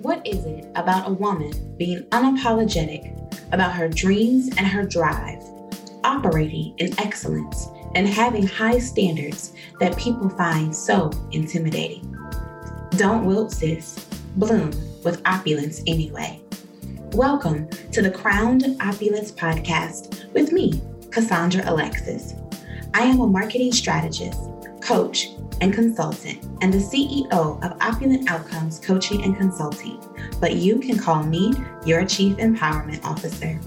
What is it about a woman being unapologetic about her dreams and her drive, operating in excellence, and having high standards that people find so intimidating? Don't wilt, sis. Bloom with opulence anyway. Welcome to the Crowned Opulence Podcast with me, Cassandra Alexis. I am a marketing strategist, coach, and consultant, and the CEO of Opulent Outcomes Coaching and Consulting, but you can call me your Chief Empowerment Officer.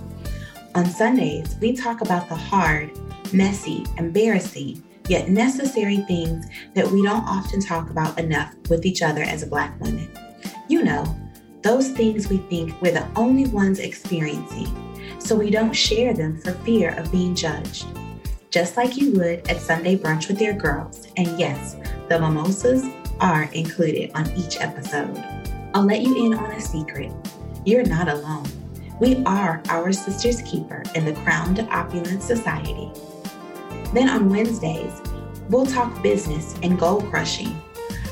On Sundays, we talk about the hard, messy, embarrassing, yet necessary things that we don't often talk about enough with each other as Black women. You know, those things we think we're the only ones experiencing, so we don't share them for fear of being judged. Just like you would at Sunday brunch with your girls. And yes, the mimosas are included on each episode. I'll let you in on a secret. You're not alone. We are our sister's keeper in the Crowned Opulence Society. Then on Wednesdays, we'll talk business and goal crushing.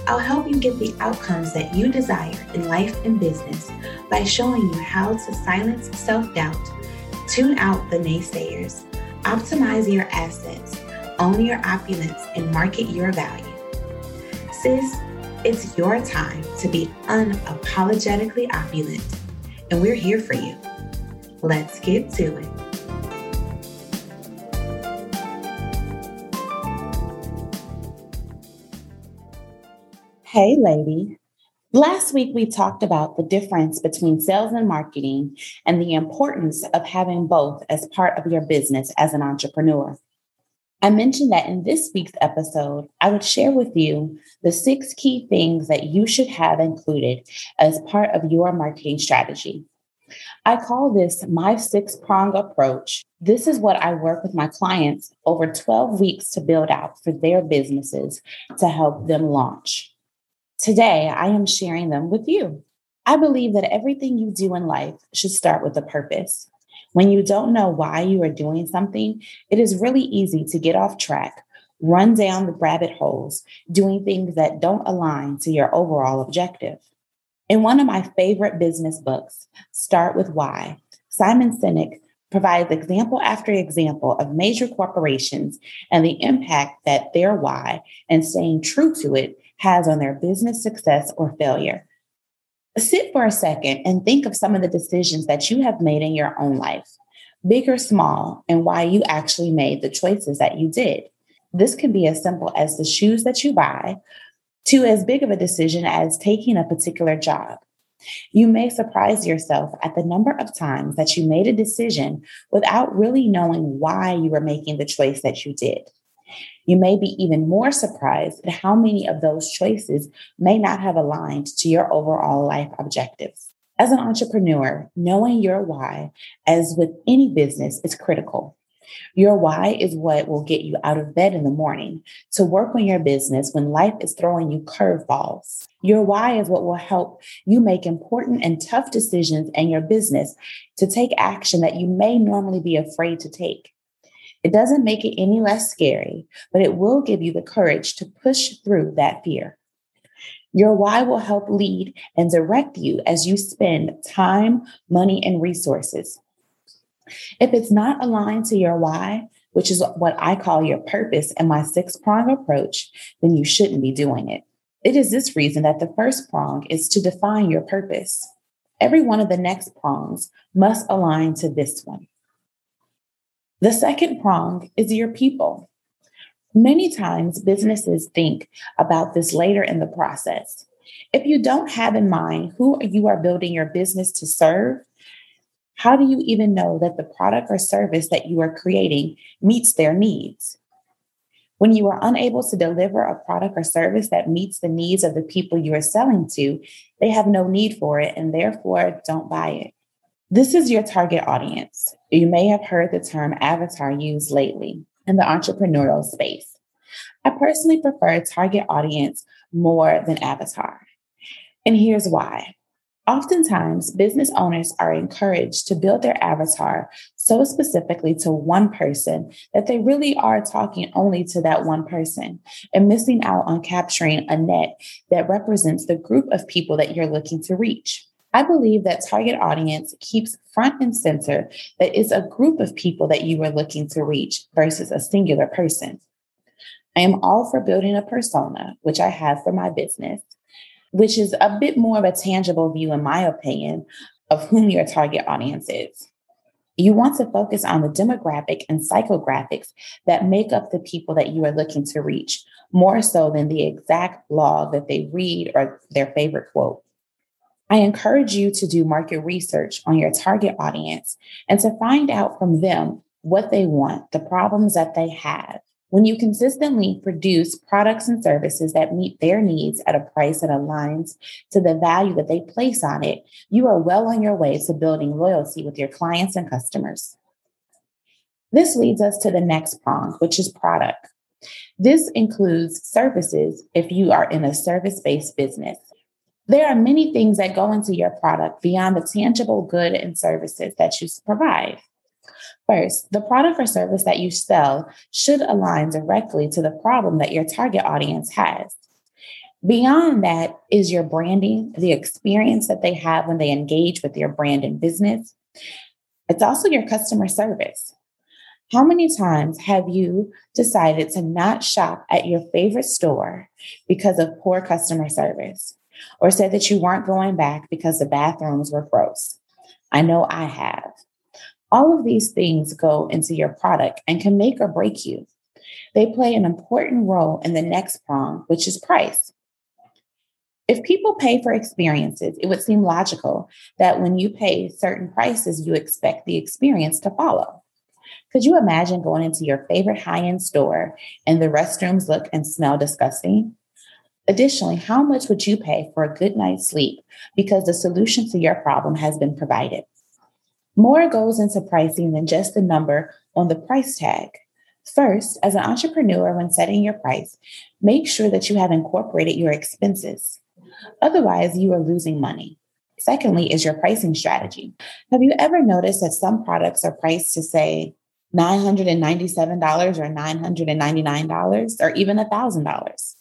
I'll help you get the outcomes that you desire in life and business by showing you how to silence self doubt, tune out the naysayers, optimize your assets, own your opulence, and market your value. Sis, it's your time to be unapologetically opulent, and we're here for you. Let's get to it. Hey, lady. Last week, we talked about the difference between sales and marketing and the importance of having both as part of your business as an entrepreneur. I mentioned that in this week's episode, I would share with you the six key things that you should have included as part of your marketing strategy. I call this my six prong approach. This is what I work with my clients over 12 weeks to build out for their businesses to help them launch. Today, I am sharing them with you. I believe that everything you do in life should start with a purpose. When you don't know why you are doing something, it is really easy to get off track, run down the rabbit holes, doing things that don't align to your overall objective. In one of my favorite business books, Start with Why, Simon Sinek provides example after example of major corporations and the impact that their why and staying true to it has on their business success or failure. Sit for a second and think of some of the decisions that you have made in your own life, big or small, and why you actually made the choices that you did. This can be as simple as the shoes that you buy to as big of a decision as taking a particular job. You may surprise yourself at the number of times that you made a decision without really knowing why you were making the choice that you did. You may be even more surprised at how many of those choices may not have aligned to your overall life objectives. As an entrepreneur, knowing your why, as with any business, is critical. Your why is what will get you out of bed in the morning to work on your business when life is throwing you curveballs. Your why is what will help you make important and tough decisions in your business to take action that you may normally be afraid to take. It doesn't make it any less scary, but it will give you the courage to push through that fear. Your why will help lead and direct you as you spend time, money, and resources. If it's not aligned to your why, which is what I call your purpose and my six prong approach, then you shouldn't be doing it. It is this reason that the first prong is to define your purpose. Every one of the next prongs must align to this one. The second prong is your people. Many times businesses think about this later in the process. If you don't have in mind who you are building your business to serve, how do you even know that the product or service that you are creating meets their needs? When you are unable to deliver a product or service that meets the needs of the people you are selling to, they have no need for it and therefore don't buy it. This is your target audience. You may have heard the term avatar used lately in the entrepreneurial space. I personally prefer target audience more than avatar. And here's why. Oftentimes, business owners are encouraged to build their avatar so specifically to one person that they really are talking only to that one person and missing out on capturing a net that represents the group of people that you're looking to reach. I believe that target audience keeps front and center that it's a group of people that you are looking to reach versus a singular person. I am all for building a persona, which I have for my business, which is a bit more of a tangible view, in my opinion, of whom your target audience is. You want to focus on the demographic and psychographics that make up the people that you are looking to reach, more so than the exact blog that they read or their favorite quote. I encourage you to do market research on your target audience and to find out from them what they want, the problems that they have, when you consistently produce products and services that meet their needs at a price that aligns to the value that they place on it, you are well on your way to building loyalty with your clients and customers. This leads us to the next prong, which is product. This includes services if you are in a service based business. There are many things that go into your product beyond the tangible good and services that you provide. First, the product or service that you sell should align directly to the problem that your target audience has. Beyond that is your branding, the experience that they have when they engage with your brand and business. It's also your customer service. How many times have you decided to not shop at your favorite store because of poor customer service? Or said that you weren't going back because the bathrooms were gross? I know I have. All of these things go into your product and can make or break you. They play an important role in the next prong, which is price. If people pay for experiences, it would seem logical that when you pay certain prices, you expect the experience to follow. Could you imagine going into your favorite high end store and the restrooms look and smell disgusting? Additionally, how much would you pay for a good night's sleep because the solution to your problem has been provided? More goes into pricing than just the number on the price tag. First, as an entrepreneur, when setting your price, make sure that you have incorporated your expenses. Otherwise, you are losing money. Secondly, is your pricing strategy. Have you ever noticed that some products are priced to say $997 or $999 or even $1,000?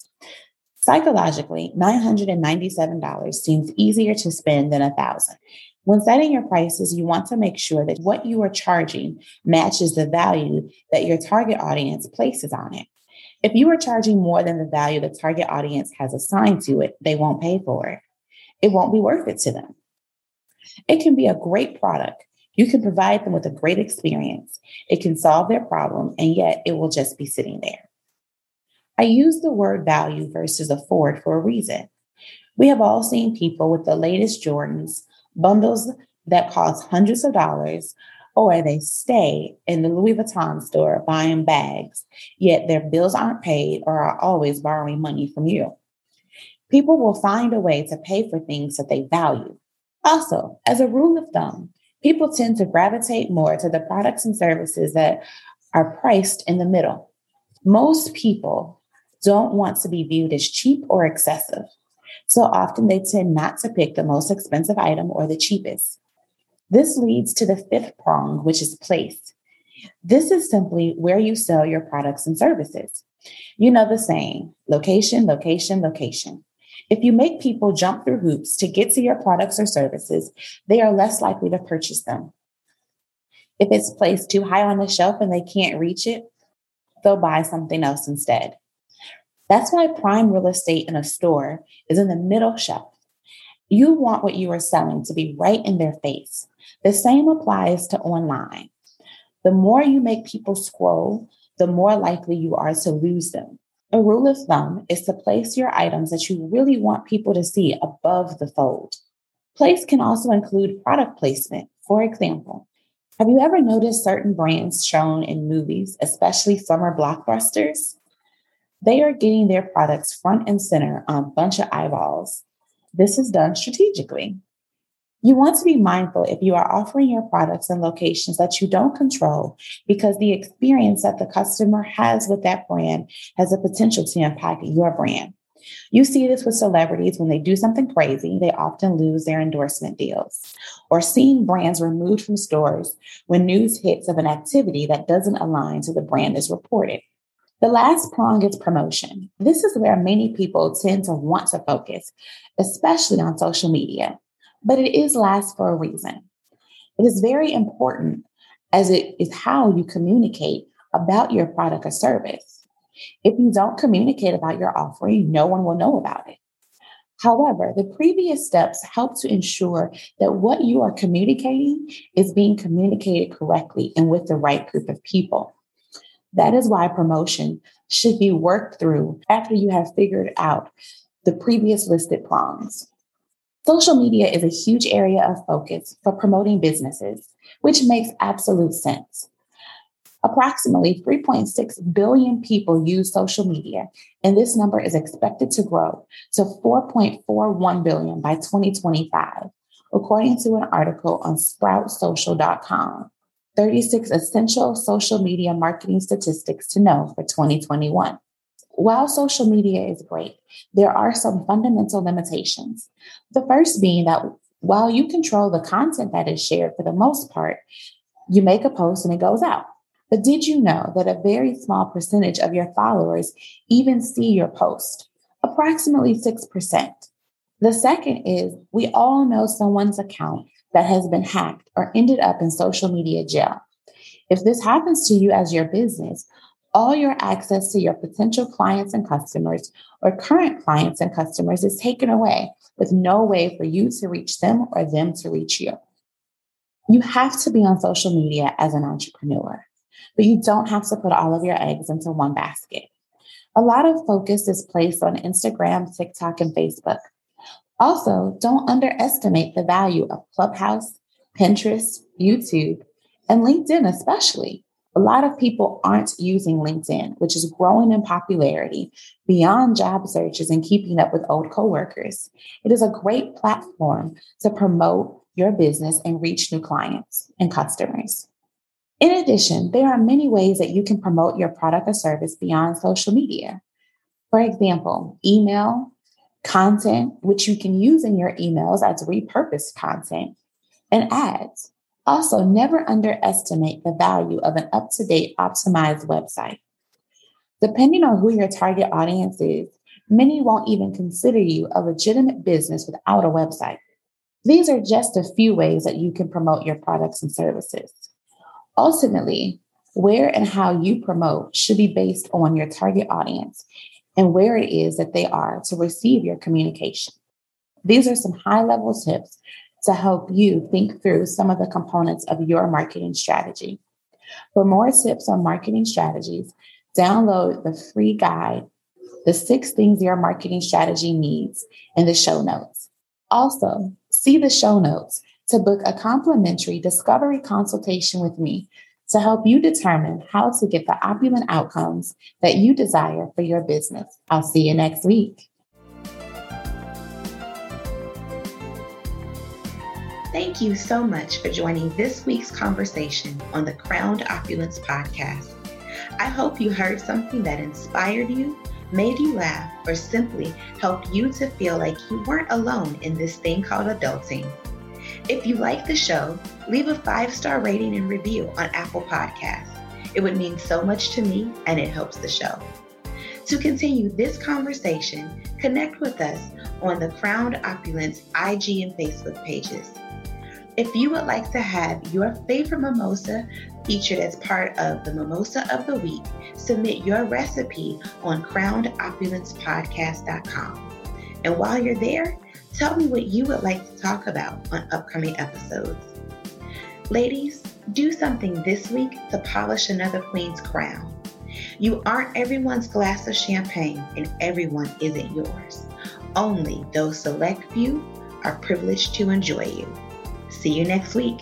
Psychologically, $997 seems easier to spend than 1000 when setting your prices, you want to make sure that what you are charging matches the value that your target audience places on it. If you are charging more than the value the target audience has assigned to it, they won't pay for it. It won't be worth it to them. It can be a great product. You can provide them with a great experience. It can solve their problem, and yet it will just be sitting there. I use the word value versus afford for a reason. We have all seen people with the latest Jordans bundles that cost hundreds of dollars, or they stay in the Louis Vuitton store buying bags, yet their bills aren't paid or are always borrowing money from you. People will find a way to pay for things that they value. Also, as a rule of thumb, people tend to gravitate more to the products and services that are priced in the middle. Most people don't want to be viewed as cheap or excessive. So often they tend not to pick the most expensive item or the cheapest. This leads to the fifth prong, which is place. This is simply where you sell your products and services. You know the saying location, location, location. If you make people jump through hoops to get to your products or services, they are less likely to purchase them. If it's placed too high on the shelf and they can't reach it, they'll buy something else instead. That's why prime real estate in a store is in the middle shelf. You want what you are selling to be right in their face. The same applies to online. The more you make people scroll, the more likely you are to lose them. A rule of thumb is to place your items that you really want people to see above the fold. Place can also include product placement. For example, have you ever noticed certain brands shown in movies, especially summer blockbusters? They are getting their products front and center on a bunch of eyeballs. This is done strategically. You want to be mindful if you are offering your products in locations that you don't control because the experience that the customer has with that brand has a potential to impact your brand. You see this with celebrities when they do something crazy, they often lose their endorsement deals, or seeing brands removed from stores when news hits of an activity that doesn't align to the brand is reported. The last prong is promotion. This is where many people tend to want to focus, especially on social media, but it is last for a reason. It is very important as it is how you communicate about your product or service. If you don't communicate about your offering, no one will know about it. However, the previous steps help to ensure that what you are communicating is being communicated correctly and with the right group of people. That is why promotion should be worked through after you have figured out the previous listed prongs. Social media is a huge area of focus for promoting businesses, which makes absolute sense. Approximately 3.6 billion people use social media, and this number is expected to grow to 4.41 billion by 2025, according to an article on sproutsocial.com. 36 essential social media marketing statistics to know for 2021. While social media is great, there are some fundamental limitations. The first being that while you control the content that is shared for the most part, you make a post and it goes out. But did you know that a very small percentage of your followers even see your post? Approximately 6%. The second is we all know someone's account that has been hacked or ended up in social media jail. If this happens to you as your business, all your access to your potential clients and customers or current clients and customers is taken away with no way for you to reach them or them to reach you. You have to be on social media as an entrepreneur but you don't have to put all of your eggs into one basket. A lot of focus is placed on Instagram, TikTok, and Facebook. Also, don't underestimate the value of Clubhouse, Pinterest, YouTube, and LinkedIn, especially. A lot of people aren't using LinkedIn, which is growing in popularity beyond job searches and keeping up with old coworkers. It is a great platform to promote your business and reach new clients and customers. In addition, there are many ways that you can promote your product or service beyond social media. For example, email, content, which you can use in your emails as repurposed content, and ads. Also, never underestimate the value of an up to date, optimized website. Depending on who your target audience is, many won't even consider you a legitimate business without a website. These are just a few ways that you can promote your products and services. Ultimately, where and how you promote should be based on your target audience and where it is that they are to receive your communication. These are some high level tips to help you think through some of the components of your marketing strategy. For more tips on marketing strategies, download the free guide, The Six Things Your Marketing Strategy Needs, in the show notes. Also, see the show notes to book a complimentary discovery consultation with me to help you determine how to get the opulent outcomes that you desire for your business. I'll see you next week. Thank you so much for joining this week's conversation on the Crowned Opulence podcast. I hope you heard something that inspired you, made you laugh, or simply helped you to feel like you weren't alone in this thing called adulting. If you like the show, leave a five star rating and review on Apple Podcasts. It would mean so much to me and it helps the show. To continue this conversation, connect with us on the Crowned Opulence IG and Facebook pages. If you would like to have your favorite mimosa featured as part of the Mimosa of the Week, submit your recipe on crownedopulencepodcast.com. And while you're there, Tell me what you would like to talk about on upcoming episodes. Ladies, do something this week to polish another queen's crown. You aren't everyone's glass of champagne, and everyone isn't yours. Only those select few are privileged to enjoy you. See you next week.